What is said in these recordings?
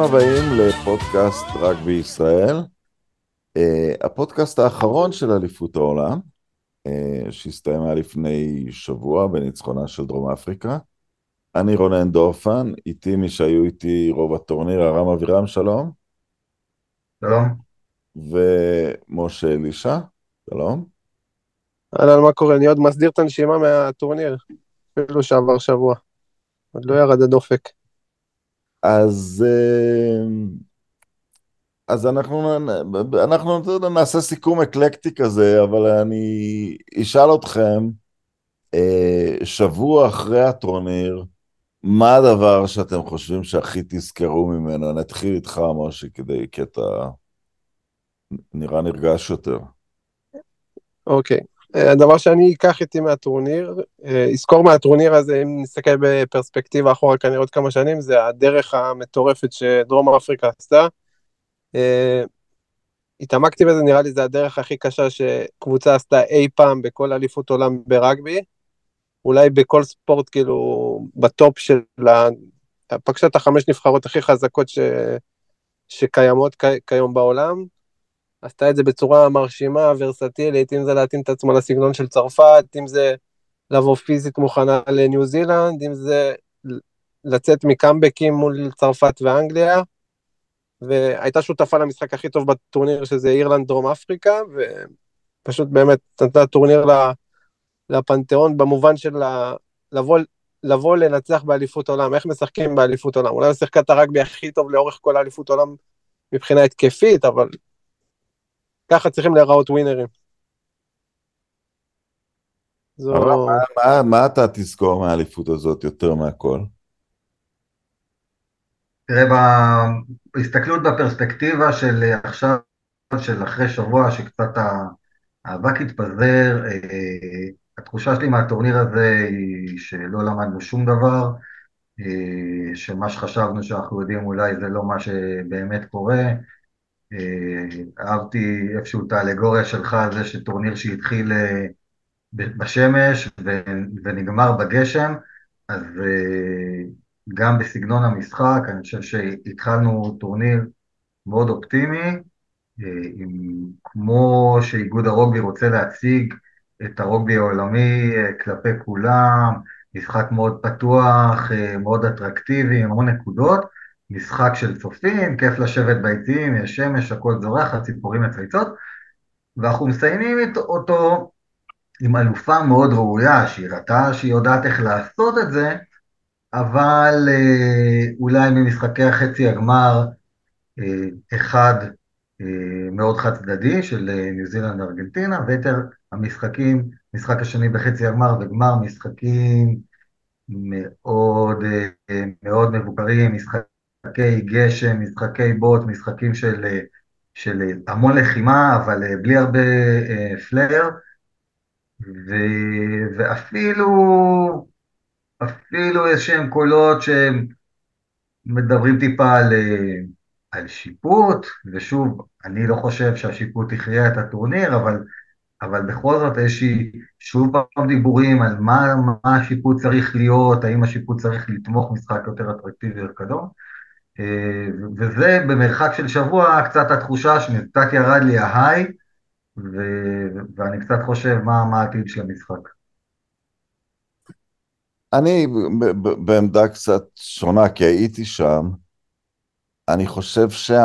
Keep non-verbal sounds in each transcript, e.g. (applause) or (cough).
ברוכים הבאים לפודקאסט רק בישראל. Uh, הפודקאסט האחרון של אליפות העולם, uh, שהסתיימה לפני שבוע בניצחונה של דרום אפריקה. אני רונן דורפן, איתי מי שהיו איתי רוב הטורניר, הרם אבירם, שלום. שלום. ומשה אלישע, שלום. אהלן, מה קורה? אני עוד מסדיר את הנשימה מהטורניר, אפילו שעבר שבוע. עוד לא ירד הדופק. אז, אה, אז אנחנו, אנחנו נעשה סיכום אקלקטי כזה, אבל אני אשאל אתכם, אה, שבוע אחרי הטורניר, מה הדבר שאתם חושבים שהכי תזכרו ממנו? נתחיל איתך, משה, כדי, אתה נראה נרגש יותר. אוקיי. הדבר שאני אקח איתי מהטורניר, אזכור מהטורניר הזה, אם נסתכל בפרספקטיבה אחורה כנראה עוד כמה שנים, זה הדרך המטורפת שדרום אפריקה עשתה. התעמקתי בזה, נראה לי זה הדרך הכי קשה שקבוצה עשתה אי פעם בכל אליפות עולם ברגבי. אולי בכל ספורט, כאילו, בטופ של ה... פגשה את החמש נבחרות הכי חזקות ש... שקיימות כ... כיום בעולם. עשתה את זה בצורה מרשימה, ורסטילית, אם זה להתאים את עצמה לסגנון של צרפת, אם זה לבוא פיזית מוכנה לניו זילנד, אם זה לצאת מקאמבקים מול צרפת ואנגליה, והייתה שותפה למשחק הכי טוב בטורניר, שזה אירלנד דרום אפריקה, ופשוט באמת נתנה טורניר לפנתיאון במובן של לבוא, לבוא לנצח באליפות עולם, איך משחקים באליפות עולם, אולי שיחקה את הרגבי הכי טוב לאורך כל האליפות עולם מבחינה התקפית, אבל ככה צריכים להיראות ווינרים. זו... מה, מה, מה אתה תזכור מהאליפות הזאת יותר מהכל? תראה, בהסתכלות בפרספקטיבה של עכשיו, של אחרי שבוע, שקצת האבק התפזר, אה, התחושה שלי מהטורניר הזה היא שלא למדנו שום דבר, אה, שמה שחשבנו שאנחנו יודעים אולי זה לא מה שבאמת קורה, אהבתי איפשהו את האלגוריה שלך על זה שטורניר שהתחיל אה, בשמש ונגמר בגשם, אז אה, גם בסגנון המשחק, אני חושב שהתחלנו טורניר מאוד אופטימי, עם, כמו שאיגוד הרוגבי רוצה להציג את הרוגבי העולמי כלפי כולם, משחק מאוד פתוח, מאוד אטרקטיבי, עם המון נקודות, משחק של צופים, כיף לשבת ביציעים, יש שמש, הכל זורח, הציפורים מצייצות, ואנחנו מסיימים אותו עם אלופה מאוד ראויה, שהיא ראתה שהיא יודעת איך לעשות את זה, אבל אה, אולי ממשחקי החצי הגמר, אה, אחד אה, מאוד חד צדדי של אה, ניו זילנד ארגנטינה, ויתר המשחקים, משחק השני בחצי הגמר וגמר משחקים מאוד, אה, מאוד מבוקרים, משחק משחקי גשם, משחקי boot, משחקים של, של המון לחימה, אבל בלי הרבה אה, flair, ו, ואפילו אפילו איזשהם קולות שמדברים טיפה על, אה, על שיפוט, ושוב, אני לא חושב שהשיפוט הכריע את הטורניר, אבל, אבל בכל זאת איזושהי, שוב פעם דיבורים על מה, מה השיפוט צריך להיות, האם השיפוט צריך לתמוך משחק יותר אטרקטיבי וכדומה. אה, וזה במרחק של שבוע קצת התחושה שקצת ירד לי ההיי, ואני קצת חושב מה, מה העתיד של המשחק. אני בעמדה קצת שונה, כי הייתי שם. אני חושב שה...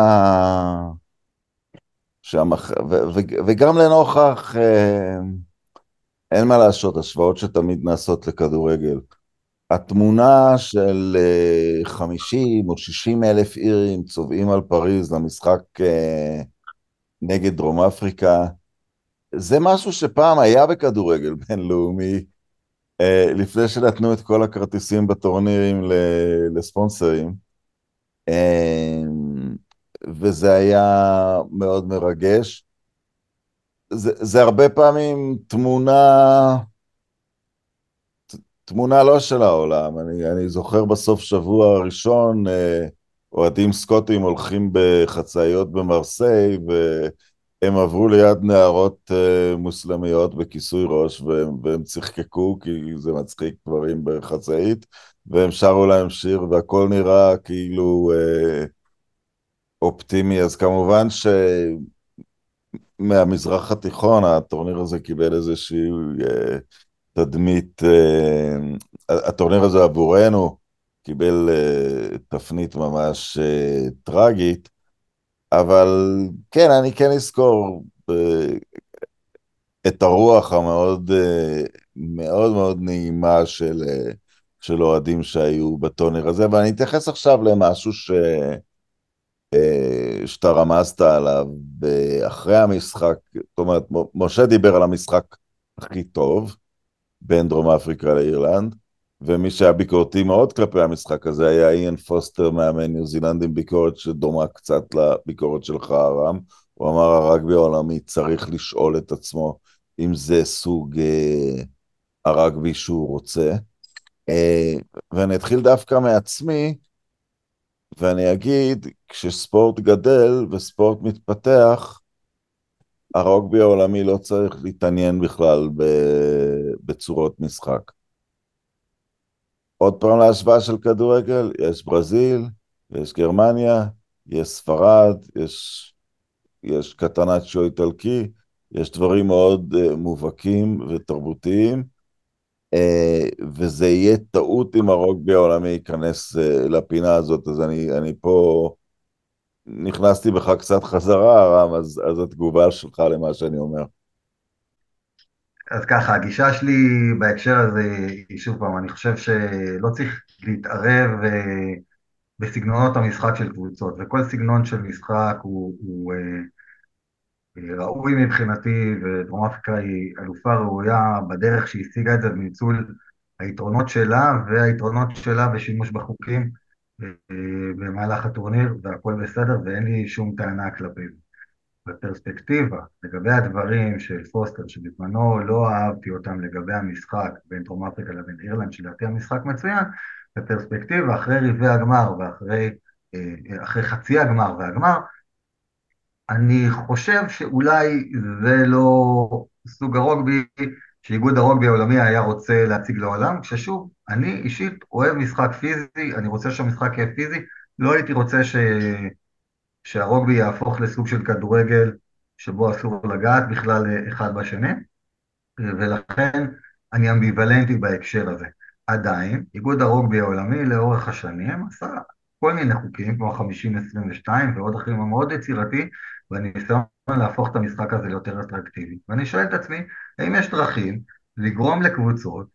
שהמח... ו... ו... וגם לנוכח, אה, אין מה לעשות, השוואות שתמיד נעשות לכדורגל. התמונה של 50 אה, או 60 אלף אירים צובעים על פריז למשחק אה, נגד דרום אפריקה, זה משהו שפעם היה בכדורגל (laughs) בינלאומי, אה, לפני שנתנו את כל הכרטיסים בטורנירים לספונסרים, וזה היה מאוד מרגש. זה, זה הרבה פעמים תמונה תמונה לא של העולם. אני, אני זוכר בסוף שבוע הראשון, אה, אוהדים סקוטים הולכים בחצאיות במרסיי, הם עברו ליד נערות uh, מוסלמיות בכיסוי ראש והם, והם צחקקו כי זה מצחיק דברים בחצאית והם שרו להם שיר והכל נראה כאילו uh, אופטימי אז כמובן שמהמזרח התיכון הטורניר הזה קיבל איזושהי uh, תדמית, uh, הטורניר הזה עבורנו קיבל uh, תפנית ממש uh, טרגית אבל כן, אני כן אזכור אה, את הרוח המאוד אה, מאוד מאוד נעימה של, אה, של אוהדים שהיו בטונר הזה, ואני אתייחס עכשיו למשהו ש... שאתה רמזת עליו אחרי המשחק, זאת אומרת, משה דיבר על המשחק הכי טוב בין דרום אפריקה לאירלנד, ומי שהיה ביקורתי מאוד כלפי המשחק הזה היה איין פוסטר מאמן ניו זילנד עם ביקורת שדומה קצת לביקורת שלך ארם. הוא אמר הרגבי העולמי צריך לשאול את עצמו אם זה סוג אה, הרגבי שהוא רוצה. אה, ואני אתחיל דווקא מעצמי, ואני אגיד, כשספורט גדל וספורט מתפתח, הרוגבי העולמי לא צריך להתעניין בכלל בצורות משחק. עוד פעם להשוואה של כדורגל, יש ברזיל, יש גרמניה, יש ספרד, יש, יש קטנצ'ו איטלקי, יש דברים מאוד uh, מובהקים ותרבותיים, uh, וזה יהיה טעות אם הרוגבי העולמי ייכנס uh, לפינה הזאת, אז אני, אני פה נכנסתי בך קצת חזרה, רם, אז, אז התגובה שלך למה שאני אומר. אז ככה, הגישה שלי בהקשר הזה היא שוב פעם, אני חושב שלא צריך להתערב אה, בסגנונות המשחק של קבוצות, וכל סגנון של משחק הוא, הוא אה, אה, ראוי מבחינתי, ודרום אפריקה היא אלופה ראויה בדרך שהיא השיגה את זה בניצול היתרונות שלה והיתרונות שלה בשימוש בחוקים במהלך הטורניר, והכל בסדר, ואין לי שום טענה כלפי זה. בפרספקטיבה, לגבי הדברים של פוסטר, שבזמנו לא אהבתי אותם לגבי המשחק בין דרום אפריקה לבין אירלנד, שלדעתי המשחק מצוין, בפרספקטיבה, אחרי רבעי הגמר ואחרי אה, אחרי חצי הגמר והגמר, אני חושב שאולי זה לא סוג הרוגבי שאיגוד הרוגבי העולמי היה רוצה להציג לעולם, כששוב, אני אישית אוהב משחק פיזי, אני רוצה שהמשחק יהיה פיזי, לא הייתי רוצה ש... שהרוגבי יהפוך לסוג של כדורגל שבו אסור לגעת בכלל אחד בשני, ולכן אני אמביוולנטי בהקשר הזה. עדיין, איגוד הרוגבי העולמי לאורך השנים עשה כל מיני חוקים, כמו 50-22 ועוד אחרים מאוד יצירתי, בניסיון להפוך את המשחק הזה ליותר אטרקטיבי. ואני שואל את עצמי, האם יש דרכים לגרום לקבוצות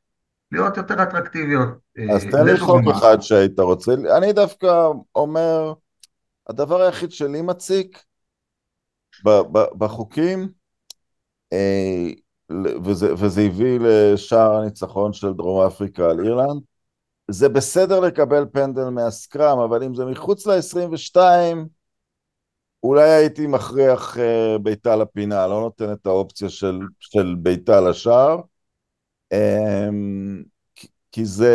להיות יותר אטרקטיביות? אז תן לי חוק אחד שהיית רוצה, אני דווקא אומר, הדבר היחיד שלי מציק בחוקים, אה, וזה, וזה הביא לשער הניצחון של דרום אפריקה על אירלנד, זה בסדר לקבל פנדל מהסקראם, אבל אם זה מחוץ ל-22, אולי הייתי מכריח uh, בעיטה לפינה, לא נותן את האופציה של, של בעיטה לשער, um, כי זה,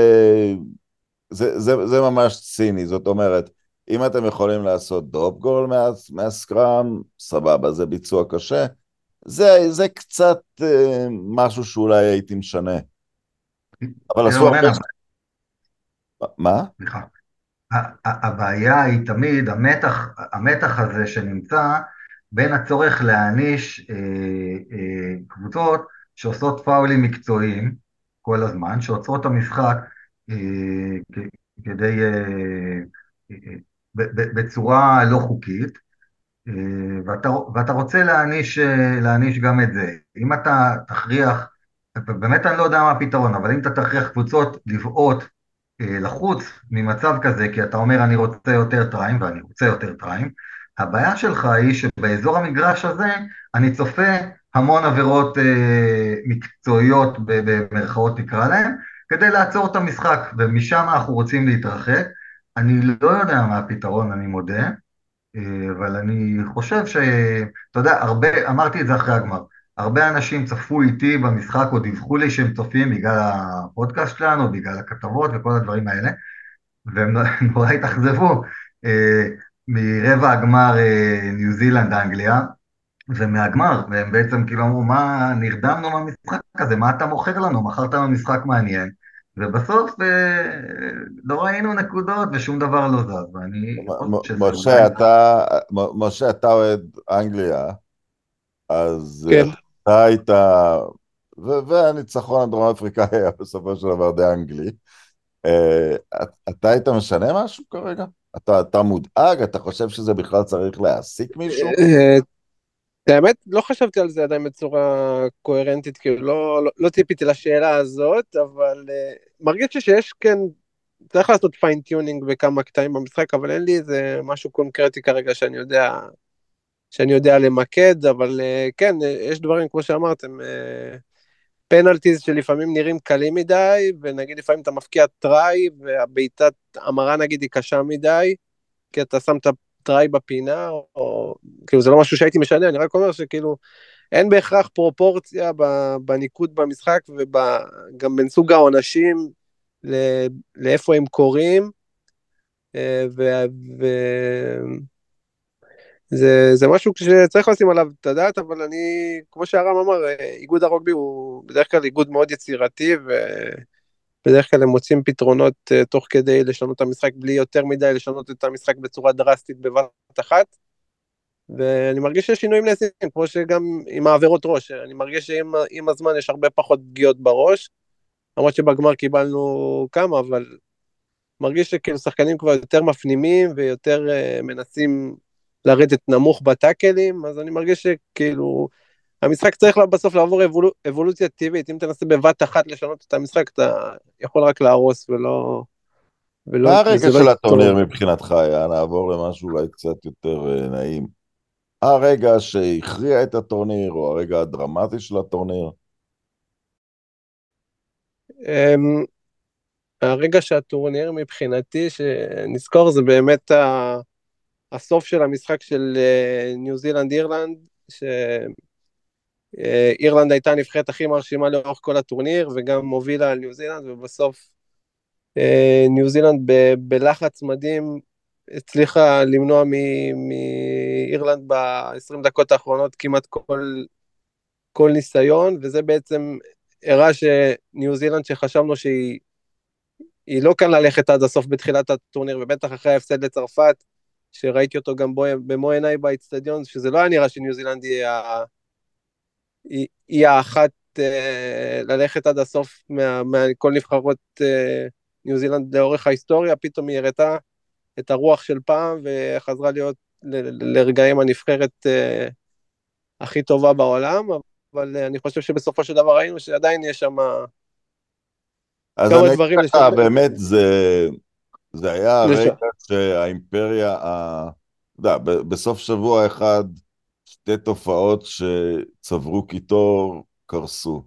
זה, זה, זה ממש ציני, זאת אומרת, אם אתם יכולים לעשות דרופ גול מה, מהסקראם, סבבה, זה ביצוע קשה. זה, זה קצת אה, משהו שאולי הייתי משנה. אבל עשו הרבה... מה? סליחה. הבעיה היא תמיד המתח, המתח הזה שנמצא בין הצורך להעניש אה, אה, קבוצות שעושות פאולים מקצועיים כל הזמן, שעוצרות את המשחק אה, כדי... אה, אה בצורה לא חוקית, אה, ואתה, ואתה רוצה להעניש, אה, להעניש גם את זה. אם אתה תכריח, באמת אני לא יודע מה הפתרון, אבל אם אתה תכריח קבוצות לבעוט לחוץ ממצב כזה, כי אתה אומר אני רוצה יותר טריים, ואני רוצה יותר טריים, הבעיה שלך היא שבאזור המגרש הזה אני צופה המון עבירות מקצועיות במרכאות נקרא להן, כדי לעצור את המשחק, ומשם אנחנו רוצים להתרחק. אני לא יודע מה הפתרון, אני מודה, אה, אבל אני חושב ש... אתה יודע, הרבה, אמרתי את זה אחרי הגמר, הרבה אנשים צפו איתי במשחק או דיווחו לי שהם צופים בגלל הפודקאסט שלנו, בגלל הכתבות וכל הדברים האלה, והם (laughs) נורא התאכזבו אה, מרבע הגמר אה, ניו זילנד-אנגליה, ומהגמר, והם בעצם כאילו אמרו, מה, נרדמנו מהמשחק הזה, מה אתה מוכר לנו? מכרת לנו משחק מעניין, ובסוף אה, לא ראינו נקודות ושום דבר לא זז, ואני משה. אתה, משה, אתה אוהד אנגליה, אז כן. אתה היית, והניצחון הדרום אפריקאי היה בסופו של דבר די אנגלי. אה, אתה היית משנה משהו כרגע? אתה, אתה מודאג? אתה חושב שזה בכלל צריך להעסיק מישהו? אה, האמת, לא חשבתי על זה עדיין בצורה קוהרנטית, כאילו לא, לא, לא ציפיתי לשאלה הזאת, אבל אה, מרגיש שיש כן, צריך לעשות fine tuning בכמה קטעים במשחק, אבל אין לי איזה משהו קונקרטי כרגע שאני יודע, שאני יודע למקד, אבל אה, כן, יש דברים כמו שאמרתם, penalties שלפעמים נראים קלים מדי, ונגיד לפעמים אתה מבקיע try, והבעיטת המרה נגיד היא קשה מדי, כי אתה שם את טראי בפינה, או כאילו זה לא משהו שהייתי משנה, אני רק אומר שכאילו אין בהכרח פרופורציה בניקוד במשחק וגם בין סוג העונשים לאיפה הם קורים, אה, ו... ו... זה, זה משהו שצריך לשים עליו את הדעת, אבל אני, כמו שהרם אמר, אה, איגוד הרוגבי הוא בדרך כלל איגוד מאוד יצירתי, ו... בדרך כלל הם מוצאים פתרונות uh, תוך כדי לשנות את המשחק בלי יותר מדי לשנות את המשחק בצורה דרסטית בבת אחת. ואני מרגיש ששינויים נעשים, כמו שגם עם העבירות ראש, אני מרגיש שעם הזמן יש הרבה פחות פגיעות בראש, למרות שבגמר קיבלנו כמה, אבל מרגיש שכאילו שחקנים כבר יותר מפנימים ויותר uh, מנסים לרדת נמוך בטאקלים, אז אני מרגיש שכאילו המשחק צריך בסוף לעבור אבול... אבולוציה טבעית, אם תנסה בבת אחת לשנות את המשחק, אתה יכול רק להרוס ולא... ולא מה הרקע של לא הטורניר מבחינתך היה? נעבור למשהו אולי קצת יותר uh, נעים. הרגע שהכריע את הטורניר, או הרגע הדרמטי של הטורניר? Um, הרגע שהטורניר מבחינתי, שנזכור, זה באמת ה... הסוף של המשחק של uh, ניו זילנד אירלנד, ש... אה, הייתה הנבחרת הכי מרשימה לאורך כל הטורניר, וגם מובילה על ניו זילנד, ובסוף אה, ניו זילנד ב- בלחץ מדהים הצליחה למנוע מאירלנד ב-20 דקות האחרונות כמעט כל, כל ניסיון, וזה בעצם הראה שניו זילנד שחשבנו שהיא היא לא כאן ללכת עד הסוף בתחילת הטורניר, ובטח אחרי ההפסד לצרפת, שראיתי אותו גם במו עיניי באיצטדיון, שזה לא היה נראה שניו זילנד היא היא, היא האחת אה, ללכת עד הסוף מכל נבחרות אה, ניו זילנד לאורך ההיסטוריה, פתאום היא הראתה את הרוח של פעם וחזרה להיות ל, לרגעים הנבחרת אה, הכי טובה בעולם, אבל אני חושב שבסופו של דבר ראינו שעדיין יש שם כמה דברים לשם. אז באמת זה, זה היה הרגע שהאימפריה, ה... יודע, בסוף שבוע אחד שתי תופעות שצברו קיטור קרסו.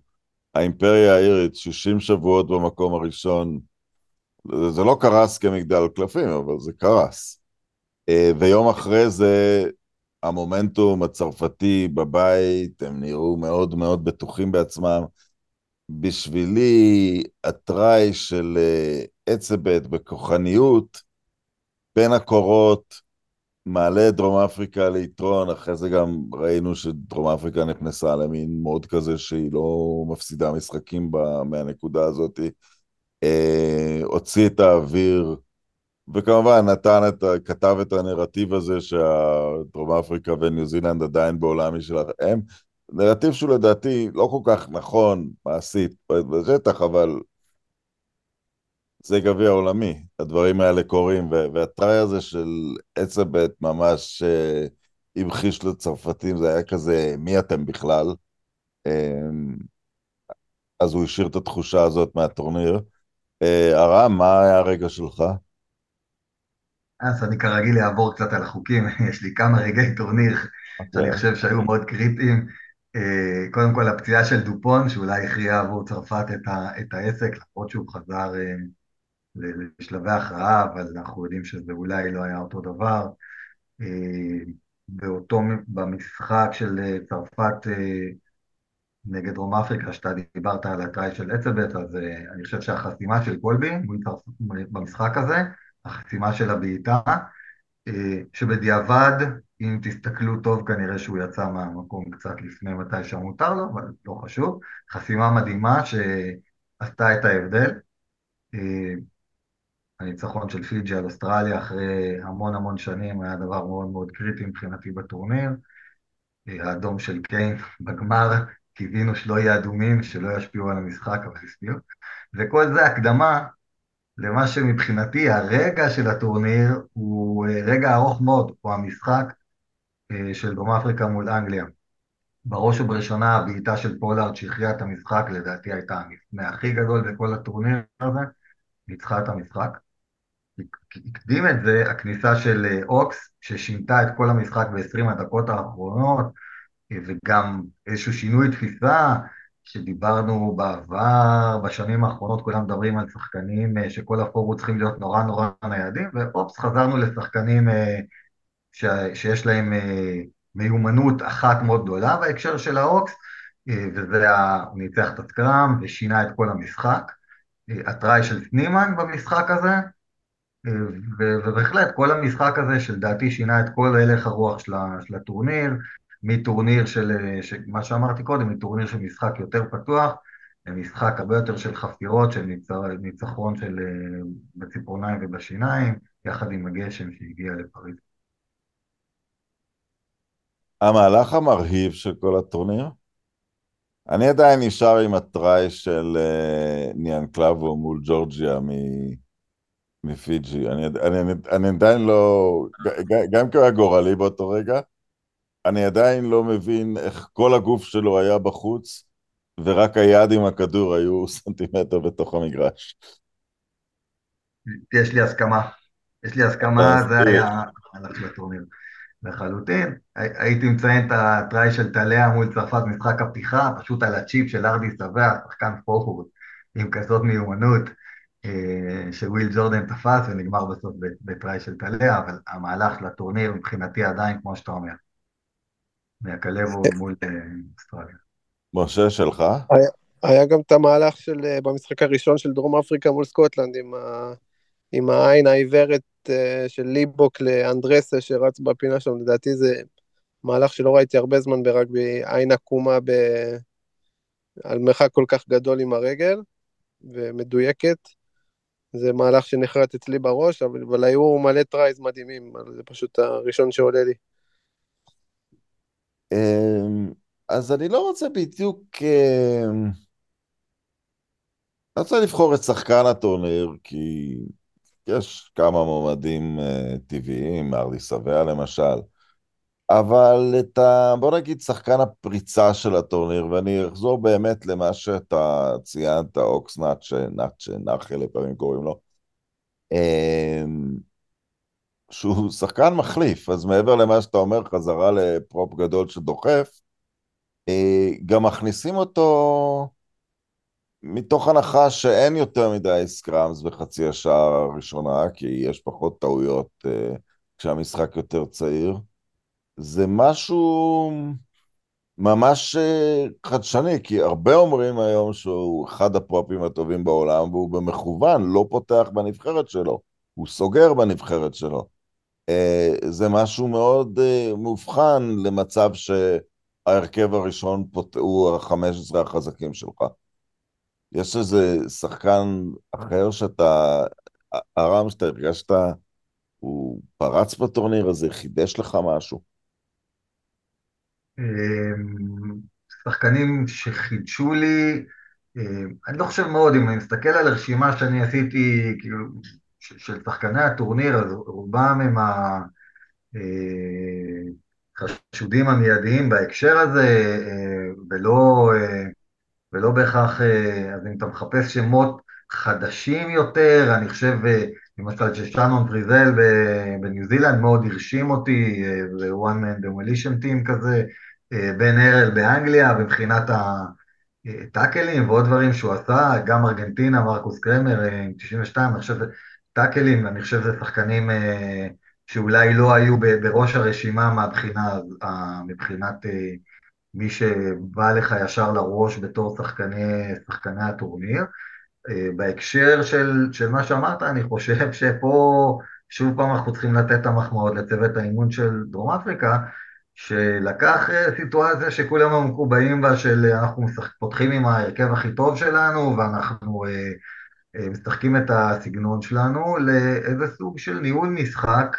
האימפריה האירית, 60 שבועות במקום הראשון, זה לא קרס כמגדל קלפים, אבל זה קרס. אה, ויום אחרי זה, המומנטום הצרפתי בבית, הם נראו מאוד מאוד בטוחים בעצמם. בשבילי, הטראי של אה, בכוחניות, בין הקורות, מעלה את דרום אפריקה ליתרון, אחרי זה גם ראינו שדרום אפריקה נכנסה למין מוד כזה שהיא לא מפסידה משחקים מהנקודה הזאת. אה, הוציא את האוויר, וכמובן נתן את, כתב את הנרטיב הזה שדרום אפריקה וניו זילנד עדיין בעולם משלהם. נרטיב שהוא לדעתי לא כל כך נכון מעשית בשטח, אבל זה גביע עולמי, הדברים האלה קורים, והטראי הזה של אצבט ממש אה, המחיש לצרפתים, זה היה כזה, מי אתם בכלל? אה, אז הוא השאיר את התחושה הזאת מהטורניר. אה, ארם, מה היה הרגע שלך? אז אני כרגיל אעבור קצת על החוקים, (laughs) יש לי כמה רגעי טורניר okay. שאני אוקיי. חושב שהיו מאוד קריטיים. קודם כל הפציעה של דופון, שאולי הכריע עבור צרפת את, ה, את העסק, למרות שהוא חזר לשלבי הכרעה, אבל אנחנו יודעים שזה אולי לא היה אותו דבר. אה, באותו, במשחק של אה, צרפת אה, נגד דרום אפריקה, שאתה דיברת על הטראי של אצבט, אז אני חושב שהחסימה של קולבי במשחק הזה, החסימה של הבעיטה, שבדיעבד אם תסתכלו טוב, כנראה שהוא יצא מהמקום קצת לפני מתי שמותר לו, אבל לא חשוב. חסימה מדהימה שעשתה את ההבדל. הניצחון של פיג'י על אוסטרליה אחרי המון המון שנים היה דבר מאוד מאוד קריטי מבחינתי בטורניר. האדום של קיין בגמר, קיווינו שלא יהיו אדומים, שלא ישפיעו על המשחק, אבל השפיעו. וכל זה הקדמה למה שמבחינתי הרגע של הטורניר הוא אה, רגע ארוך מאוד, הוא המשחק אה, של דרום אפריקה מול אנגליה. בראש ובראשונה הבעיטה של פולארד שהכריעה את המשחק, לדעתי הייתה המפנה הכי גדול בכל הטורניר הזה, ניצחה את המשחק. הקדים את זה הכניסה של אה, אוקס, ששינתה את כל המשחק ב-20 הדקות האחרונות, וגם איזשהו שינוי תפיסה, שדיברנו בעבר, בשנים האחרונות כולם מדברים על שחקנים אה, שכל ה forwards צריכים להיות נורא נורא ניידים, ואופס, חזרנו לשחקנים אה, ש... שיש להם אה, מיומנות אחת מאוד גדולה בהקשר של האוקס, וזה, ה... הוא ניצח את הסקראם ושינה את כל המשחק. הטראי של סנימן במשחק הזה, ובהחלט כל המשחק הזה שלדעתי שינה את כל הלך הרוח של הטורניר, מטורניר של, מה שאמרתי קודם, מטורניר של משחק יותר פתוח, למשחק הרבה יותר של חפירות, של ניצחון של בציפורניים ובשיניים, יחד עם הגשם שהגיע לפריז. המהלך המרהיב של כל הטורניר? אני עדיין נשאר עם הטראי של uh, ניאן קלאבו מול ג'ורג'יה מפיג'י. אני, אני, אני, אני עדיין לא, גם כי הוא היה גורלי באותו רגע, אני עדיין לא מבין איך כל הגוף שלו היה בחוץ, ורק היד עם הכדור היו (laughs) סנטימטר בתוך המגרש. יש לי הסכמה. יש לי הסכמה, זה היה הלך לטורניר. לחלוטין. הייתי מציין את הטראי של טליה מול צרפת משחק הפתיחה, פשוט על הצ'יפ של ארדי סבע, שחקן פורפורד, עם כזאת מיומנות, שוויל ג'ורדן תפס ונגמר בסוף בטראי של טליה, אבל המהלך לטורניר מבחינתי עדיין, כמו שאתה אומר, מהכלב הוא מול אה, אוסטרליה. משה, שלך? היה, היה גם את המהלך של, אה, במשחק הראשון של דרום אפריקה מול סקוטלנד, עם, ה, עם העין העיוורת אה, של ליבוק לארנדסה שרץ בפינה שם, לדעתי זה מהלך שלא ראיתי הרבה זמן ברגבי, עין עקומה ב... על מרחק כל כך גדול עם הרגל, ומדויקת. זה מהלך שנחרט אצלי בראש, אבל, אבל היו מלא tries מדהימים, זה פשוט הראשון שעולה לי. אמ, אז אני לא רוצה בדיוק... אמ, אני רוצה לבחור את שחקן הטורניר, כי יש כמה מועמדים אה, טבעיים, ארלי שבע למשל, אבל את ה... בוא נגיד שחקן הפריצה של הטורניר, ואני אחזור באמת למה שאתה ציינת, אוקס נאצ'ה, נאצ'ה, נחל לפעמים קוראים לו. אמ, שהוא שחקן מחליף, אז מעבר למה שאתה אומר, חזרה לפרופ גדול שדוחף, אה, גם מכניסים אותו מתוך הנחה שאין יותר מדי סקראמס בחצי השעה הראשונה, כי יש פחות טעויות אה, כשהמשחק יותר צעיר. זה משהו ממש אה, חדשני, כי הרבה אומרים היום שהוא אחד הפרופים הטובים בעולם, והוא במכוון לא פותח בנבחרת שלו, הוא סוגר בנבחרת שלו. אה, זה משהו מאוד אה, מאובחן למצב שההרכב הראשון הוא ה-15 החזקים שלך. יש איזה שחקן אחר שאתה, הרם שאתה הרגשת, הוא פרץ בטורניר הזה, חידש לך משהו? אמ, שחקנים שחידשו לי, אני לא חושב מאוד, אם אני מסתכל על הרשימה שאני עשיתי, כאילו, של שחקני הטורניר, אז רובם הם החשודים אה, המיידיים בהקשר הזה, אה, ולא, אה, ולא בהכרח, אז אם אתה מחפש שמות חדשים יותר, אני חושב, למשל ששאנון פריזל בניו זילנד מאוד הרשים אותי, ו-one man demolition team כזה, בן ארל באנגליה, מבחינת הטאקלים ועוד דברים שהוא עשה, גם ארגנטינה, מרקוס קרמר עם 92, אני חושב טאקלים, אני חושב שזה שחקנים אה, שאולי לא היו בראש הרשימה מהבחינה, אה, מבחינת אה, מי שבא לך ישר לראש בתור שחקני, שחקני הטורניר. בהקשר של, של מה שאמרת, אני חושב שפה שוב פעם אנחנו צריכים לתת את המחמאות לצוות האימון של דרום אפריקה, שלקח אה, סיטואציה שכולם היו מקובעים בה, של אנחנו פותחים עם ההרכב הכי טוב שלנו, ואנחנו אה, אה, משחקים את הסגנון שלנו, לאיזה סוג של ניהול משחק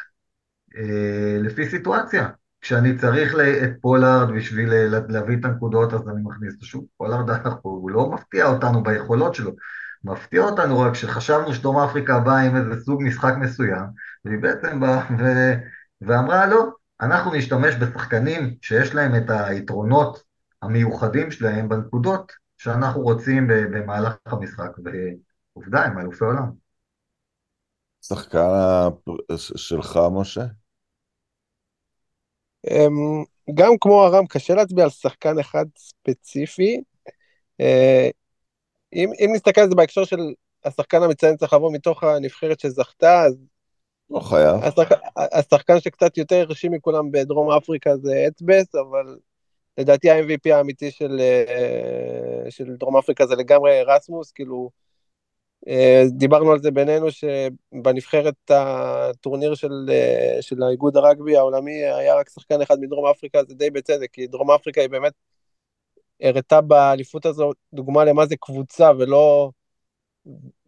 לפי סיטואציה. כשאני צריך את פולארד בשביל להביא את הנקודות, אז אני מכניס אותו שוב. פולארד, (laughs) הוא לא מפתיע אותנו ביכולות שלו. מפתיע אותנו רק שחשבנו שדרום אפריקה באה עם איזה סוג משחק מסוים, והיא בעצם באה ו... ואמרה לא, אנחנו נשתמש בשחקנים שיש להם את היתרונות המיוחדים שלהם בנקודות שאנחנו רוצים במהלך המשחק, ועובדה, הם אלופי עולם. שחקן שלך, משה? אמ, גם כמו ארם, קשה להצביע על שחקן אחד ספציפי. אה, אם, אם נסתכל על זה בהקשר של השחקן המצטיין צריך לבוא מתוך הנבחרת שזכתה, אז... לא חייב. השחק, השחקן שקצת יותר הרשים מכולם בדרום אפריקה זה אצבס, אבל לדעתי ה-MVP האמיתי של, אה, של דרום אפריקה זה לגמרי רסמוס, כאילו, אה, דיברנו על זה בינינו שבנבחרת הטורניר של, אה, של האיגוד הרגבי העולמי היה רק שחקן אחד מדרום אפריקה, זה די בצדק, כי דרום אפריקה היא באמת הראתה באליפות הזו דוגמה למה זה קבוצה ולא,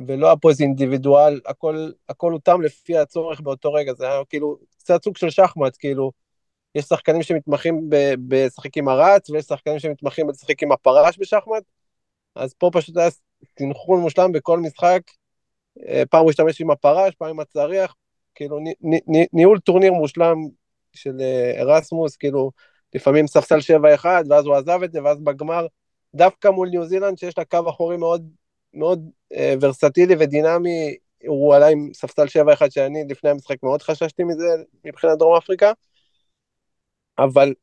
ולא הפוז אינדיבידואל, הכל, הכל הותאם לפי הצורך באותו רגע, זה היה כאילו קצת סוג של שחמט, כאילו, יש שחקנים שמתמחים בשחק עם הרץ, ויש שחקנים שמתמחים בלשחק עם הפרש בשחמט, אז פה פשוט היה סינכרון מושלם בכל משחק, אה, פעם הוא השתמש עם הפרש, פעם עם הצריח, כאילו ניהול טורניר מושלם של ארסמוס, כאילו לפעמים ספסל 7-1, ואז הוא עזב את זה, ואז בגמר, דווקא מול ניו זילנד, שיש לה קו אחורי מאוד, מאוד אה, ורסטילי ודינמי, הוא עלה עם ספסל 7-1 שאני לפני המשחק מאוד חששתי מזה מבחינת דרום אפריקה, אבל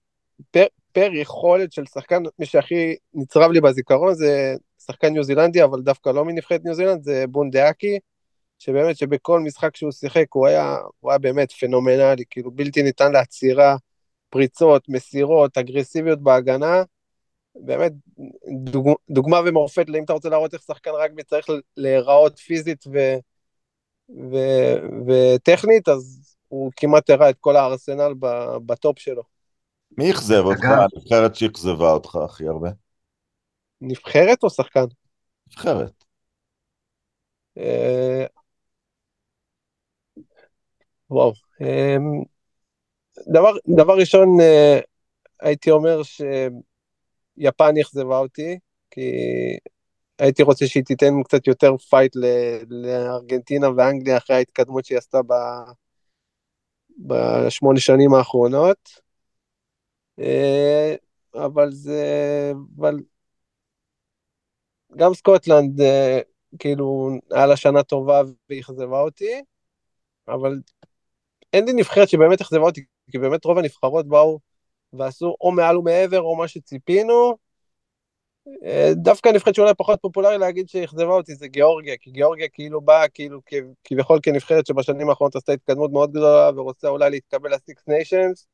פר, פר יכולת של שחקן, מי שהכי נצרב לי בזיכרון זה שחקן ניו זילנדי, אבל דווקא לא מנבחרת ניו זילנד, זה בונדיאקי, שבאמת שבכל משחק שהוא שיחק הוא היה, הוא היה באמת פנומנלי, כאילו בלתי ניתן לעצירה, פריצות, מסירות, אגרסיביות בהגנה, באמת דוג, דוגמה ומורפת, אם אתה רוצה להראות איך שחקן רגבי צריך להיראות פיזית ו, ו, וטכנית, אז הוא כמעט הראה את כל הארסנל בטופ שלו. מי אכזב אותך? הנבחרת שאכזבה אותך הכי הרבה? נבחרת או שחקן? נבחרת. אה, וואו. אמ, דבר, דבר ראשון, אה, הייתי אומר שיפן אכזבה אותי, כי הייתי רוצה שהיא תיתן קצת יותר פייט לארגנטינה ואנגליה אחרי ההתקדמות שהיא עשתה ב... בשמונה שנים האחרונות. אה, אבל זה, אבל גם סקוטלנד, אה, כאילו, היה לה שנה טובה ואכזבה אותי, אבל אין לי נבחרת שבאמת אכזבה אותי, כי באמת רוב הנבחרות באו ועשו או מעל ומעבר או מה שציפינו. אה, דווקא נבחרת שאולי פחות פופולרי להגיד שאכזבה אותי זה גיאורגיה, כי גיאורגיה כאילו באה כאילו כביכול כנבחרת שבשנים האחרונות עשתה התקדמות מאוד גדולה ורוצה אולי להתקבל ל Six Nations,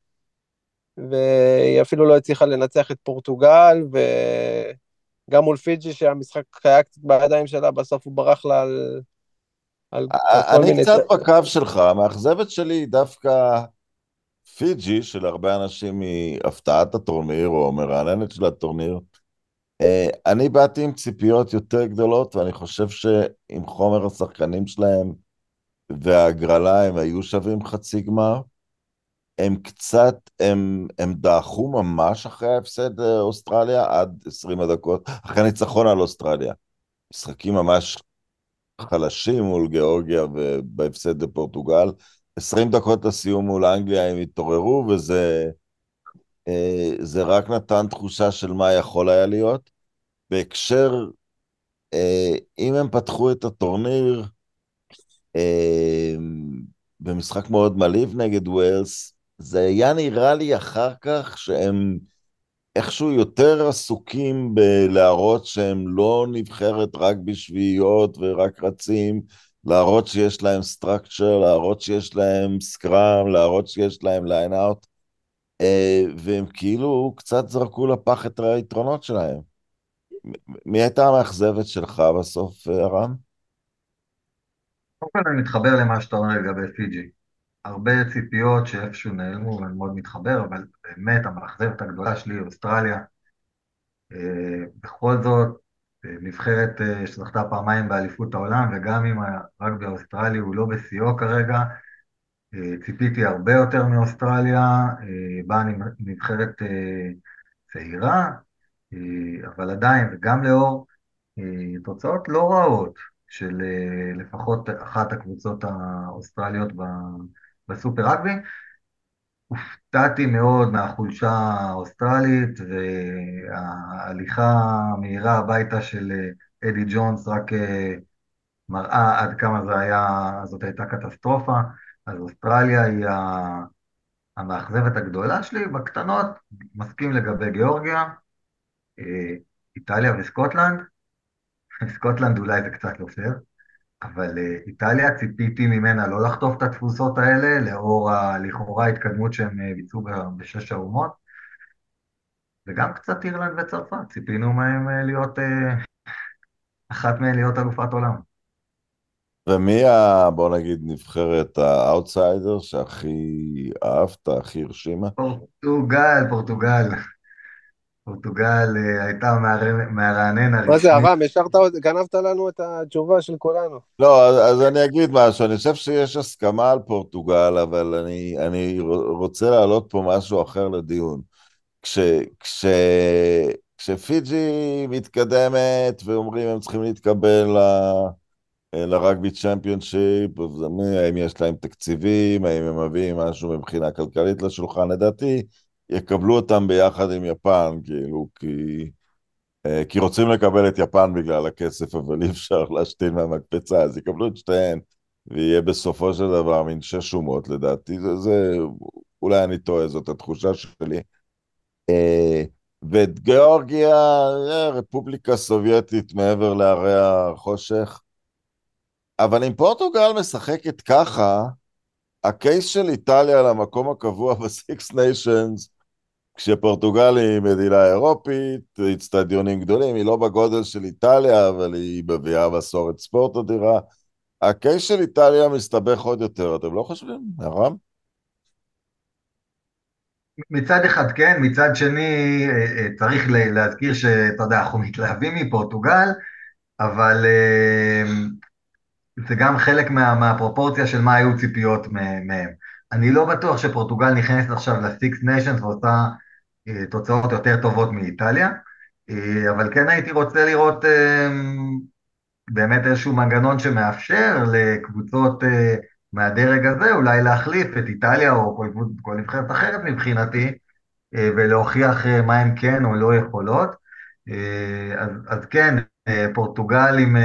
והיא אפילו לא הצליחה לנצח את פורטוגל, וגם מול פיג'י שהמשחק היה קצת בידיים שלה, בסוף הוא ברח לה על... על, על מיני... אני קצת בקו שלך, המאכזבת שלי היא דווקא פיג'י, שלהרבה אנשים היא הפתעת הטורניר, או מרעננת של הטורניר. אה, אני באתי עם ציפיות יותר גדולות, ואני חושב שעם חומר השחקנים שלהם וההגרלה הם היו שווים חצי גמר. הם קצת, הם, הם דעכו ממש אחרי ההפסד אה, אוסטרליה עד 20 הדקות, אחרי ניצחון על אוסטרליה. משחקים ממש חלשים מול גיאורגיה ובהפסד לפורטוגל. 20 דקות לסיום מול אנגליה הם התעוררו, וזה אה, זה רק נתן תחושה של מה יכול היה להיות. בהקשר, אה, אם הם פתחו את הטורניר במשחק מאוד מלהיב נגד ווילס, זה היה נראה לי אחר כך שהם איכשהו יותר עסוקים בלהראות שהם לא נבחרת רק בשביעיות ורק רצים, להראות שיש להם structure, להראות שיש להם scrum, להראות שיש להם line-out, אה, והם כאילו קצת זרקו לפח את היתרונות שלהם. מי הייתה המאכזבת שלך בסוף, ארם? קודם כל אני מתחבר למה שאתה אומר לגבי פיג'י. הרבה ציפיות שאיפשהו נעלמו, ואני מאוד מתחבר, אבל באמת המאכזבת הגדולה שלי, אוסטרליה, אה, בכל זאת, אה, נבחרת אה, שזכתה פעמיים באליפות העולם, וגם אם הרגבי האוסטרלי הוא לא בשיאו כרגע, ציפיתי הרבה יותר מאוסטרליה, באה נבחרת צעירה, אבל עדיין, וגם לאור תוצאות לא רעות של לפחות אחת הקבוצות האוסטרליות בסופר רגבי, הופתעתי מאוד מהחולשה האוסטרלית וההליכה המהירה הביתה של אדי ג'ונס רק אה, מראה עד כמה זה היה, זאת הייתה קטסטרופה. אז אוסטרליה היא המאכזבת הגדולה שלי. בקטנות, מסכים לגבי גיאורגיה, אה, איטליה וסקוטלנד. (laughs) סקוטלנד אולי זה קצת לא פייר. אבל אה, איטליה, ציפיתי ממנה לא לחטוף את התבוסות האלה, לאור הלכאורה ההתקדמות שהם אה, ביצעו בשש האומות, וגם קצת אירלנד וצרפת, ציפינו מהם אה, להיות, אחת מהן להיות אלופת עולם. ומי, ה, בוא נגיד, נבחרת האאוטסיידר שהכי אהבת, הכי הרשימה? פורטוגל, פורטוגל. פורטוגל אה, הייתה המרענן הרשמי. מה זה, ארם, השארת, גנבת לנו את התשובה של כולנו. לא, אז, אז אני אגיד משהו, אני חושב שיש הסכמה על פורטוגל, אבל אני, אני רוצה להעלות פה משהו אחר לדיון. כש, כש, כשפיג'י מתקדמת ואומרים הם צריכים להתקבל ל... לרגבי צ'מפיונשיפ, האם יש להם תקציבים, האם הם מביאים משהו מבחינה כלכלית לשולחן, לדעתי, יקבלו אותם ביחד עם יפן, כאילו, כי, אה, כי רוצים לקבל את יפן בגלל הכסף, אבל אי אפשר להשתין מהמקפצה, אז יקבלו את שתיהן, ויהיה בסופו של דבר מין שש אומות, לדעתי, זה, זה, אולי אני טועה, זאת התחושה שלי. אה, ואת גיאורגיה, אה, רפובליקה סובייטית מעבר להרי החושך. אבל אם פורטוגל משחקת ככה, הקייס של איטליה למקום הקבוע בסיקס ניישנס כשפורטוגל היא מדינה אירופית, אצטדיונים גדולים, היא לא בגודל של איטליה, אבל היא מביאה מסורת ספורט אדירה. הקייס של איטליה מסתבך עוד יותר, אתם לא חושבים, הרם? מצד אחד כן, מצד שני אה, אה, צריך להזכיר שאתה יודע, אנחנו מתלהבים מפורטוגל, אבל אה, זה גם חלק מה, מהפרופורציה של מה היו ציפיות מהם. אני לא בטוח שפורטוגל נכנסת עכשיו לסיקס ניישנס ועושה תוצאות יותר טובות מאיטליה, אה, אבל כן הייתי רוצה לראות אה, באמת איזשהו מנגנון שמאפשר לקבוצות מהדרג הזה אולי להחליף את איטליה או כל, כל נבחרת אחרת מבחינתי, ולהוכיח מה הן כן או לא יכולות. אז, אז כן, פורטוגל עם...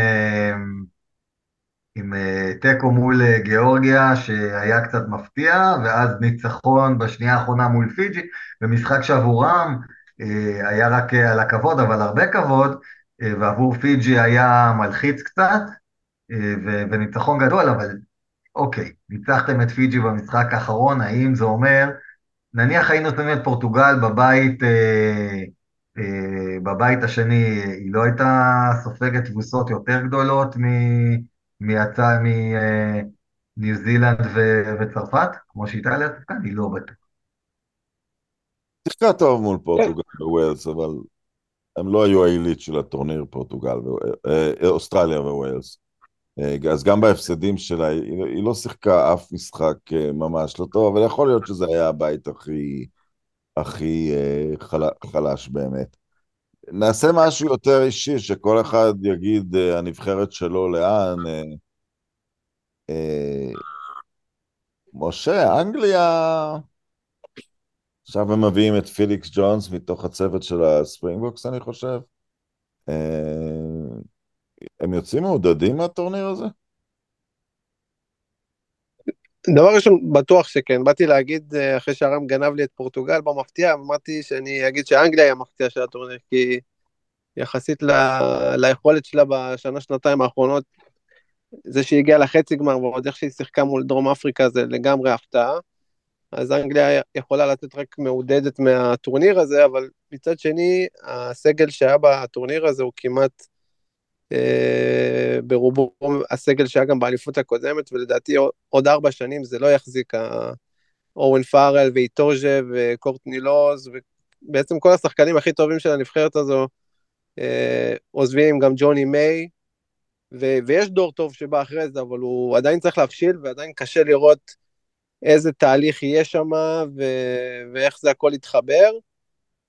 עם אה, תיקו מול אה, גיאורגיה שהיה קצת מפתיע, ואז ניצחון בשנייה האחרונה מול פיג'י, במשחק שעבורם אה, היה רק על הכבוד, אבל הרבה כבוד, ועבור פיג'י היה מלחיץ קצת, וניצחון גדול, אבל אוקיי, ניצחתם את פיג'י במשחק האחרון, האם זה אומר, נניח היינו שמים את פורטוגל בבית, בבית השני, היא לא הייתה סופגת תבוסות יותר גדולות מ... מיצא מניו זילנד וצרפת, כמו שאיטליה שיחקה, אני לא בטוח. שיחקה טוב מול פורטוגל וווילס, אבל הם לא היו העילית של הטורניר, פורטוגל, אה, אוסטרליה וווילס. אה, אז גם בהפסדים שלה, היא לא שיחקה אף משחק אה, ממש לא טוב, אבל יכול להיות שזה היה הבית הכי, הכי חלש באמת. נעשה משהו יותר אישי, שכל אחד יגיד uh, הנבחרת שלו לאן. Uh, uh, משה, אנגליה... עכשיו הם מביאים את פיליקס ג'ונס מתוך הצוות של הספרינגבוקס, אני חושב. Uh, הם יוצאים מעודדים מהטורניר הזה? דבר ראשון, בטוח שכן. באתי להגיד, אה, אחרי שהרם גנב לי את פורטוגל במפתיע, אמרתי שאני אגיד שאנגליה היא המפתיע של הטורניר, כי יחסית ל... ליכולת שלה בשנה, שנתיים האחרונות, זה שהיא הגיעה לחצי גמר, ועוד איך שהיא שיחקה מול דרום אפריקה זה לגמרי הפתעה. אז אנגליה יכולה לתת רק מעודדת מהטורניר הזה, אבל מצד שני, הסגל שהיה בטורניר הזה הוא כמעט ברובו הסגל שהיה גם באליפות הקודמת, ולדעתי עוד ארבע שנים זה לא יחזיק אורן פארל ואיטוז'ה וקורטני לוז, ובעצם כל השחקנים הכי טובים של הנבחרת הזו אה, עוזבים, גם ג'וני מיי, ו- ויש דור טוב שבא אחרי זה, אבל הוא עדיין צריך להבשיל, ועדיין קשה לראות איזה תהליך יהיה שם, ו- ואיך זה הכל יתחבר.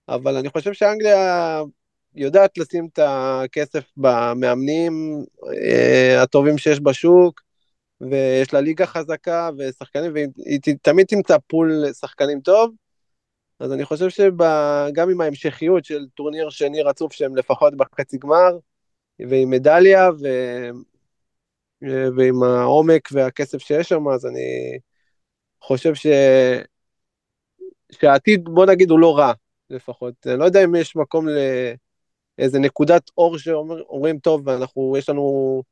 אבל אני חושב שאנגליה יודעת לשים את הכסף במאמנים אה, הטובים שיש בשוק, ויש לה ליגה חזקה ושחקנים, והיא תמיד תמצא פול שחקנים טוב. אז אני חושב שגם עם ההמשכיות של טורניר שני רצוף שהם לפחות בחצי גמר, ועם מדליה, ו... ועם העומק והכסף שיש שם, אז אני חושב ש... שהעתיד, בוא נגיד, הוא לא רע, לפחות. אני לא יודע אם יש מקום לאיזה נקודת אור שאומרים, טוב, אנחנו, יש לנו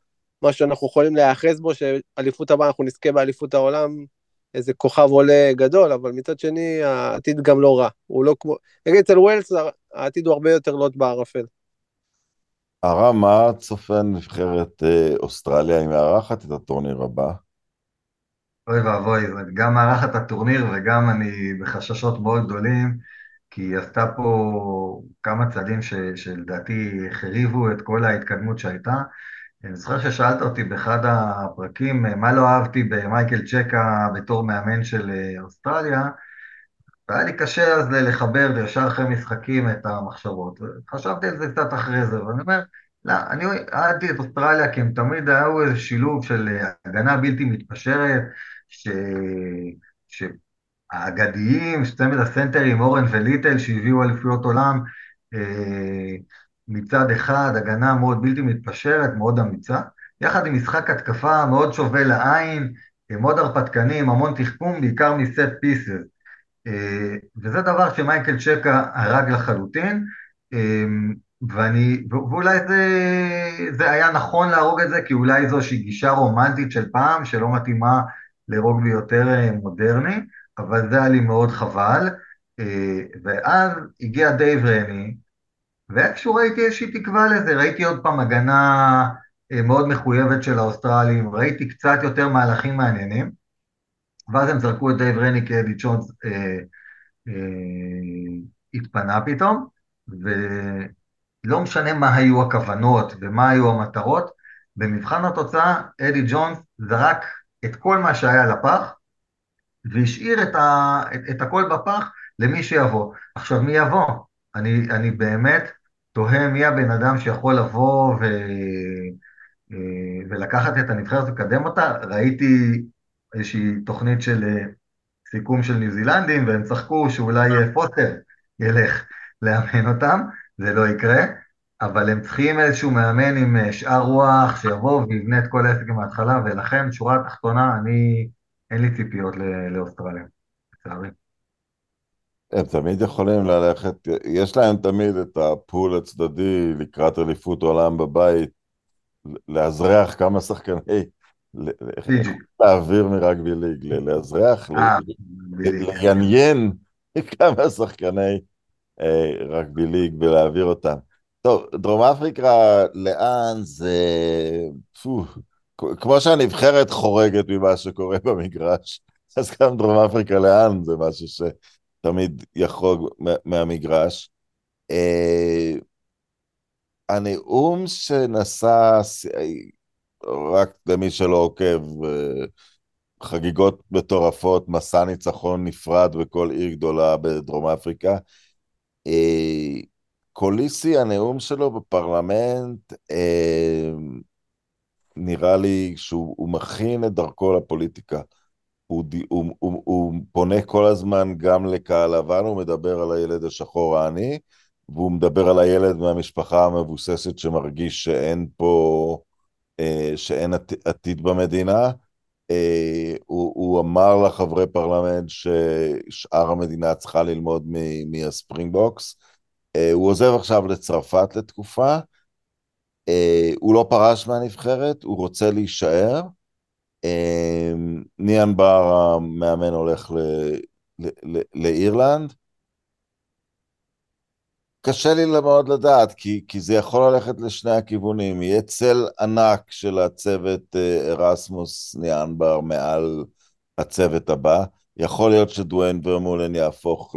מה שאנחנו יכולים להיאחז בו, שאליפות הבאה אנחנו נזכה באליפות העולם, איזה כוכב עולה גדול, אבל מצד שני, העתיד גם לא רע. הוא לא כמו, נגיד אצל ווילס, העתיד הוא הרבה יותר לוט בערפל. הרם, מה צופה נבחרת אה, אוסטרליה, היא מארחת את הטורניר הבא? אוי ואבוי, גם מארחת הטורניר וגם אני בחששות מאוד גדולים, כי היא עשתה פה כמה צעדים ש, שלדעתי החריבו את כל ההתקדמות שהייתה. אני זוכר ששאלת אותי באחד הפרקים, מה לא אהבתי במייקל צ'קה בתור מאמן של אה, אוסטרליה, והיה לי קשה אז לחבר ישר אחרי משחקים את המחשבות. חשבתי על זה קצת אחרי זה, ואני אומר, לא, אני אהבתי את אוסטרליה כי הם תמיד היו איזה שילוב של הגנה בלתי מתפשרת, ש... שהאגדיים, צמד הסנטרים, אורן וליטל, שהביאו אליפויות עולם, אה, מצד אחד, הגנה מאוד בלתי מתפשרת, מאוד אמיצה, יחד עם משחק התקפה מאוד שובה לעין, מאוד הרפתקני, עם המון תחכום, בעיקר מסט פיסס. אה, וזה דבר שמייקל צ'קה הרג לחלוטין, אה, ואני, ואולי זה, זה היה נכון להרוג את זה, כי אולי זו איזושהי גישה רומנטית של פעם, שלא מתאימה לרוגבי יותר אה, מודרני, אבל זה היה לי מאוד חבל. ואז הגיע דייב רני, ואיכשהו ראיתי איזושהי תקווה לזה, ראיתי עוד פעם הגנה מאוד מחויבת של האוסטרלים, ראיתי קצת יותר מהלכים מעניינים, ואז הם זרקו את דייב רני כי אדי ג'ונס אה, אה, התפנה פתאום, ולא משנה מה היו הכוונות ומה היו המטרות, במבחן התוצאה אדי ג'ונס זרק את כל מה שהיה לפח, והשאיר את, ה, את, את הכל בפח למי שיבוא. עכשיו, מי יבוא? אני, אני באמת תוהה מי הבן אדם שיכול לבוא ו, אה, ולקחת את הנבחרת ולקדם אותה. ראיתי איזושהי תוכנית של אה, סיכום של ניו זילנדים, והם צחקו שאולי פוטר ילך לאמן אותם, זה לא יקרה, אבל הם צריכים איזשהו מאמן עם אה, שאר רוח, שיבוא ויבנה את כל העסק מההתחלה, ולכן, שורה התחתונה, אני, אין לי ציפיות לאוסטרליה, לצערי. הם תמיד יכולים ללכת, יש להם תמיד את הפול הצדדי לקראת אליפות עולם בבית, לאזרח כמה שחקני להעביר מרגבי ליג, לאזרח, אה, לעניין (laughs) כמה שחקני אה, רגבי ליג ולהעביר אותם. טוב, דרום אפריקה, לאן זה... כמו שהנבחרת חורגת ממה שקורה במגרש, אז גם דרום אפריקה לאן זה משהו שתמיד יחרוג מהמגרש. אה, הנאום שנשא רק למי שלא עוקב, אה, חגיגות מטורפות, מסע ניצחון נפרד בכל עיר גדולה בדרום אפריקה. אה, קוליסי, הנאום שלו בפרלמנט, נראה לי שהוא מכין את דרכו לפוליטיקה. הוא, הוא, הוא, הוא פונה כל הזמן גם לקהל לבן, הוא מדבר על הילד השחור העני, והוא מדבר על הילד מהמשפחה המבוססת שמרגיש שאין פה אה, שאין עתיד במדינה. אה, הוא, הוא אמר לחברי פרלמנט ששאר המדינה צריכה ללמוד מהספרינגבוקס. אה, הוא עוזב עכשיו לצרפת לתקופה. הוא לא פרש מהנבחרת, הוא רוצה להישאר. ניאן בר המאמן הולך ל, ל, ל, לאירלנד. קשה לי מאוד לדעת, כי, כי זה יכול ללכת לשני הכיוונים. יהיה צל ענק של הצוות ארסמוס ניאנבר מעל הצוות הבא. יכול להיות שדוויין ורמולן יהפוך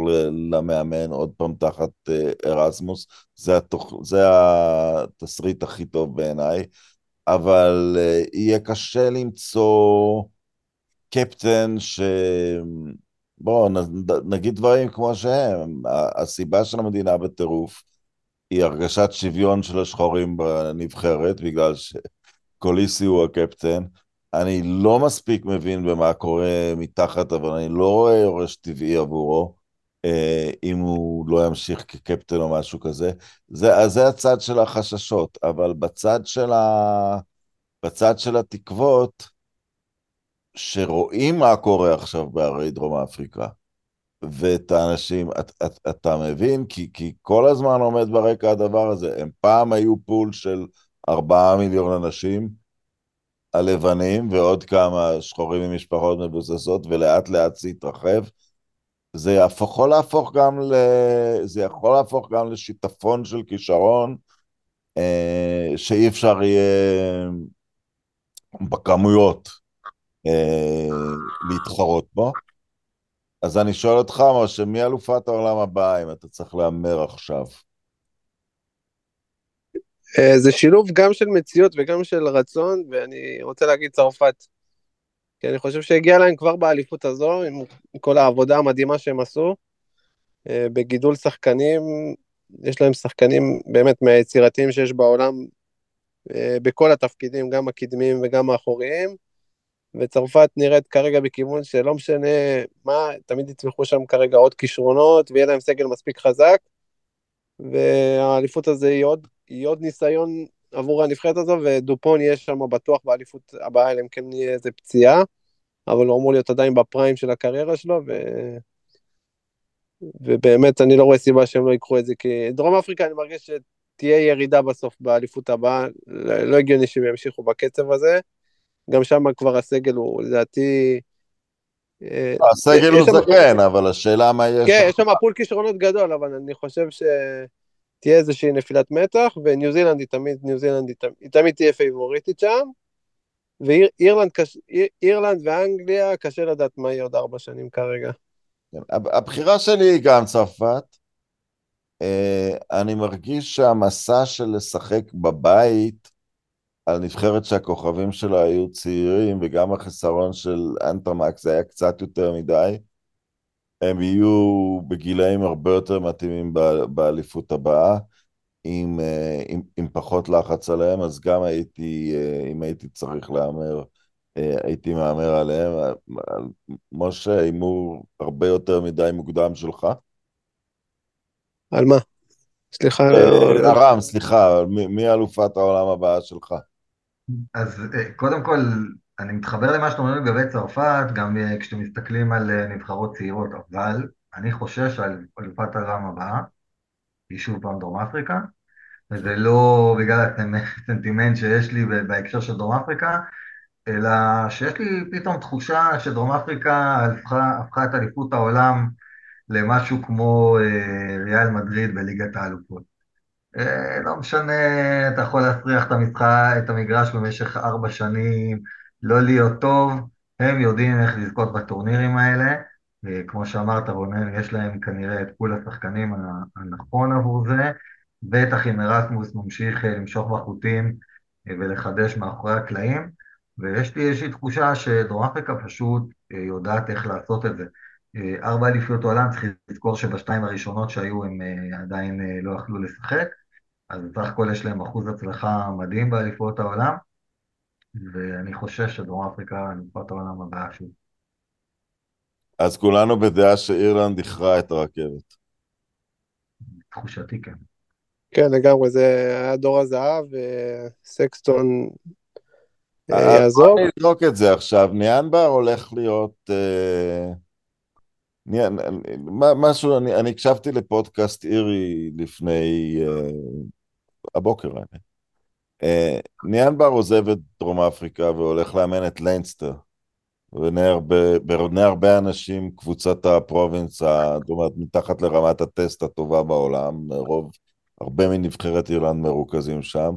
למאמן עוד פעם תחת ארסמוס. זה, התוכ... זה התסריט הכי טוב בעיניי. אבל יהיה קשה למצוא קפטן ש... בואו נגיד דברים כמו שהם. הסיבה של המדינה בטירוף היא הרגשת שוויון של השחורים בנבחרת, בגלל שקוליסי הוא הקפטן. אני לא מספיק מבין במה קורה מתחת, אבל אני לא רואה יורש טבעי עבורו, אה, אם הוא לא ימשיך כקפטן או משהו כזה. זה, אז זה הצד של החששות, אבל בצד של, ה... בצד של התקוות, שרואים מה קורה עכשיו בערי דרום אפריקה, ואת האנשים, את, את, אתה מבין? כי, כי כל הזמן עומד ברקע הדבר הזה. הם פעם היו פול של ארבעה מיליון אנשים, הלבנים, ועוד כמה שחורים ממשפחות מבוססות, ולאט לאט זה יתרחב. זה יכול להפוך גם ל... זה יכול להפוך גם לשיטפון של כישרון, אה, שאי אפשר יהיה בכמויות. אה, להתחרות בו. אז אני שואל אותך, משה, מי אלופת העולם הבאה, אם אתה צריך להמר עכשיו? אה, זה שילוב גם של מציאות וגם של רצון, ואני רוצה להגיד צרפת. כי אני חושב שהגיע להם כבר באליפות הזו, עם כל העבודה המדהימה שהם עשו, אה, בגידול שחקנים, יש להם שחקנים באמת מהיצירתיים שיש בעולם, בכל התפקידים, גם הקדמיים וגם האחוריים. וצרפת נראית כרגע בכיוון שלא משנה מה, תמיד יצמחו שם כרגע עוד כישרונות, ויהיה להם סגל מספיק חזק, והאליפות הזו היא עוד, היא עוד ניסיון עבור הנבחרת הזו, ודופון יהיה שם בטוח באליפות הבאה, אלא אם כן יהיה איזה פציעה, אבל הוא אמור להיות עדיין בפריים של הקריירה שלו, ו... ובאמת אני לא רואה סיבה שהם לא ייקחו את זה, כי דרום אפריקה אני מרגיש שתהיה ירידה בסוף באליפות הבאה, לא הגיוני שהם ימשיכו בקצב הזה. גם שם כבר הסגל הוא לדעתי... אה, הסגל הוא זקן, אבל השאלה מה יש... כן, יש שם פול כישרונות גדול, אבל אני חושב שתהיה איזושהי נפילת מתח, וניו זילנד היא תמיד, ניו זילנד היא תמיד תהיה פייבוריטית שם, ואירלנד ואנגליה, קשה לדעת מה יהיה עוד ארבע שנים כרגע. כן, הבחירה שלי היא גם צרפת. אה, אני מרגיש שהמסע של לשחק בבית, על נבחרת שהכוכבים שלה היו צעירים, וגם החיסרון של אנטרמקס היה קצת יותר מדי. הם יהיו בגילאים הרבה יותר מתאימים באליפות הבאה, עם, אה, עם, עם פחות לחץ עליהם, אז גם הייתי, אה, אם הייתי צריך להמר, אה, הייתי מהמר עליהם. משה, הימור הרבה יותר מדי מוקדם שלך? על מה? סליחה. ארם, סליחה, מי אלופת העולם הבאה שלך? אז אה, קודם כל, אני מתחבר למה שאתה אומר לגבי צרפת, גם אה, כשאתם מסתכלים על אה, נבחרות צעירות, אבל אני חושש על אלופת העולם הבאה, היא שוב פעם דרום אפריקה, וזה לא בגלל הסנטימנט שיש לי בהקשר של דרום אפריקה, אלא שיש לי פתאום תחושה שדרום אפריקה הפכה, הפכה את אליפות העולם למשהו כמו ריאל מדריד בליגת האלופות. אה, לא משנה, אתה יכול להסריח את המשחק, את המגרש במשך ארבע שנים, לא להיות טוב, הם יודעים איך לזכות בטורנירים האלה. כמו שאמרת, רונן, יש להם כנראה את פול השחקנים הנכון עבור זה, בטח אם ארסמוס ממשיך אה, למשוך בחוטים אה, ולחדש מאחורי הקלעים, ויש לי איזושהי תחושה שדרום אפריקה פשוט יודעת איך לעשות את זה. ארבע אליפיות עולם, צריך לזכור שבשתיים הראשונות שהיו הם עדיין לא יכלו לשחק, אז בסך הכל יש להם אחוז הצלחה מדהים באליפויות העולם, ואני חושש שדרום אפריקה אליפויות העולם הבאה שוב. אז כולנו בדעה שאירלנד הכרעה את הרכבת. תחושתי כן. כן, לגמרי, זה היה דור הזהב, וסקסטון אה, יעזור. אני אבדוק את זה עכשיו, ניאנבר הולך להיות... אה, משהו, אני, אני הקשבתי לפודקאסט אירי לפני אה, הבוקר, האמת. אה, ניינאבר עוזב את דרום אפריקה והולך לאמן את ליינסטר. בעיני הרבה אנשים קבוצת ה province, זאת אומרת, מתחת לרמת הטסט הטובה בעולם, רוב, הרבה מנבחרת אירלנד מרוכזים שם.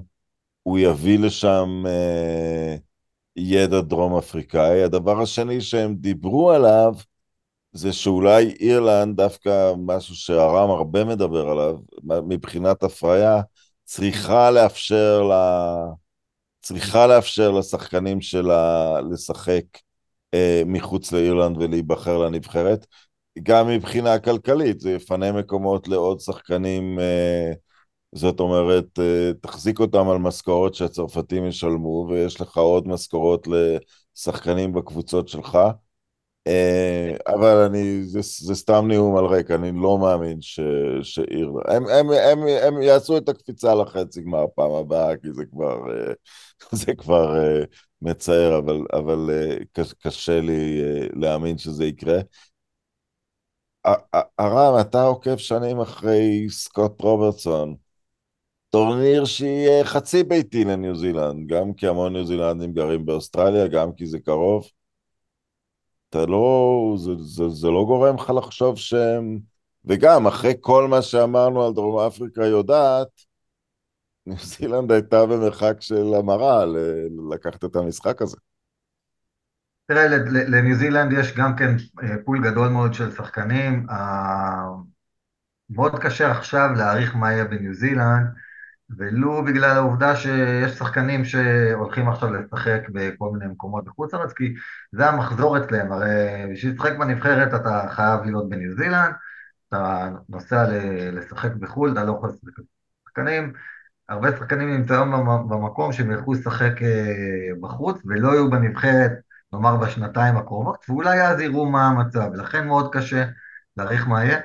הוא יביא לשם אה, ידע דרום אפריקאי. הדבר השני שהם דיברו עליו, זה שאולי אירלנד, דווקא משהו שרם הרבה מדבר עליו, מבחינת הפריה, צריכה לאפשר ל... צריכה לאפשר לשחקנים שלה לשחק אה, מחוץ לאירלנד ולהיבחר לנבחרת. גם מבחינה כלכלית, זה יפנה מקומות לעוד שחקנים, אה, זאת אומרת, אה, תחזיק אותם על משכורות שהצרפתים ישלמו, ויש לך עוד משכורות לשחקנים בקבוצות שלך. אה, אבל אני, זה, זה סתם נאום על ריק, אני לא מאמין ש, שאירלנד, הם, הם, הם, הם יעשו את הקפיצה לחצי גמר פעם הבאה, כי זה כבר, אה, (laughs) זה כבר אה, מצער, אבל, אבל קשה לי להאמין שזה יקרה. הרם, אתה עוקב שנים אחרי סקוט רוברטסון, טורניר שיהיה חצי ביתי לניו זילנד, גם כי המון ניו זילנדים גרים באוסטרליה, גם כי זה קרוב. אתה לא, זה, זה, זה לא גורם לך לחשוב שהם... וגם, אחרי כל מה שאמרנו על דרום אפריקה יודעת, ניו זילנד הייתה במרחק של המרה לקחת את המשחק הזה. תראה, לניו זילנד יש גם כן אה, פול גדול מאוד של שחקנים. מאוד קשה עכשיו להעריך מה יהיה בניו זילנד. ולו בגלל העובדה שיש שחקנים שהולכים עכשיו לשחק בכל מיני מקומות בחוץ לארץ, כי זה המחזור אצלם, הרי בשביל לשחק בנבחרת אתה חייב להיות בניו זילנד, אתה נוסע לשחק בחו"ל, אתה לא יכול לשחק בשחקנים, הרבה שחקנים נמצאים במקום שהם ילכו לשחק אה, בחוץ ולא יהיו בנבחרת, נאמר בשנתיים הקרובות, ואולי אז יראו מה המצב, לכן מאוד קשה להעריך מה יהיה.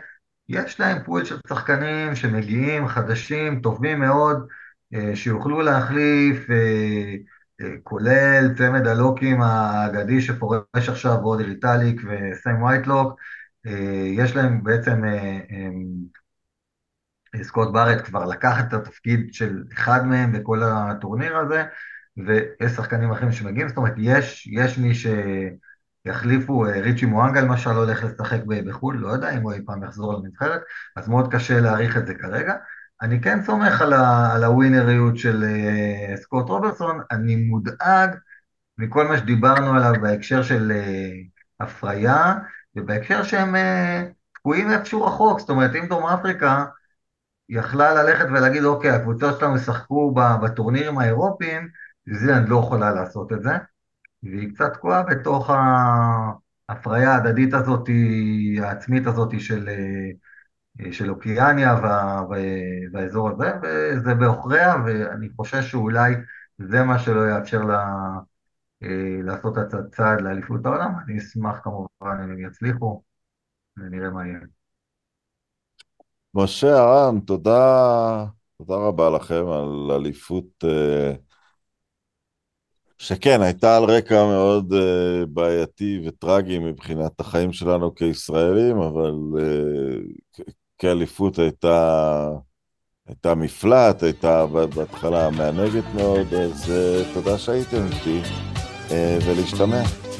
יש להם פול של שחקנים שמגיעים, חדשים, טובים מאוד, אה, שיוכלו להחליף, אה, אה, כולל צמד הלוקים האגדי שפורש עכשיו, רודי ריטליק וסם וייטלוק. יש להם בעצם, סקוט בארט כבר לקח את התפקיד של אחד מהם בכל הטורניר הזה, ויש שחקנים אחרים שמגיעים, זאת אומרת, יש, יש מי ש... יחליפו, אה, ריצ'י מואנגה למשל הולך לשחק בחו"ל, לא יודע אם הוא אי פעם יחזור לנבחרת, אז מאוד קשה להעריך את זה כרגע. אני כן סומך על, ה, על הווינריות של uh, סקוט רוברטסון, אני מודאג מכל מה שדיברנו עליו בהקשר של uh, הפריה, ובהקשר שהם uh, תקועים איפשהו רחוק, זאת אומרת, אם דרום אפריקה יכלה ללכת ולהגיד, אוקיי, הקבוצות שלנו ישחקו בטורנירים האירופיים, ניו זילנד לא יכולה לעשות את זה. והיא קצת תקועה בתוך ההפריה ההדדית הזאת, העצמית הזאת של, של אוקיאניה וה, והאזור הזה, וזה בעוכריה, ואני חושש שאולי זה מה שלא יאפשר לה לעשות את הצעד לאליפות העולם. אני אשמח כמובן אם הם יצליחו, ונראה מה יהיה. משה ארם, תודה, תודה רבה לכם על אליפות uh, שכן, הייתה על רקע מאוד uh, בעייתי וטרגי מבחינת החיים שלנו כישראלים, אבל uh, כאליפות הייתה, הייתה מפלט, הייתה בהתחלה מענגת מאוד, אז uh, תודה שהייתם איתי, uh, ולהשתמע.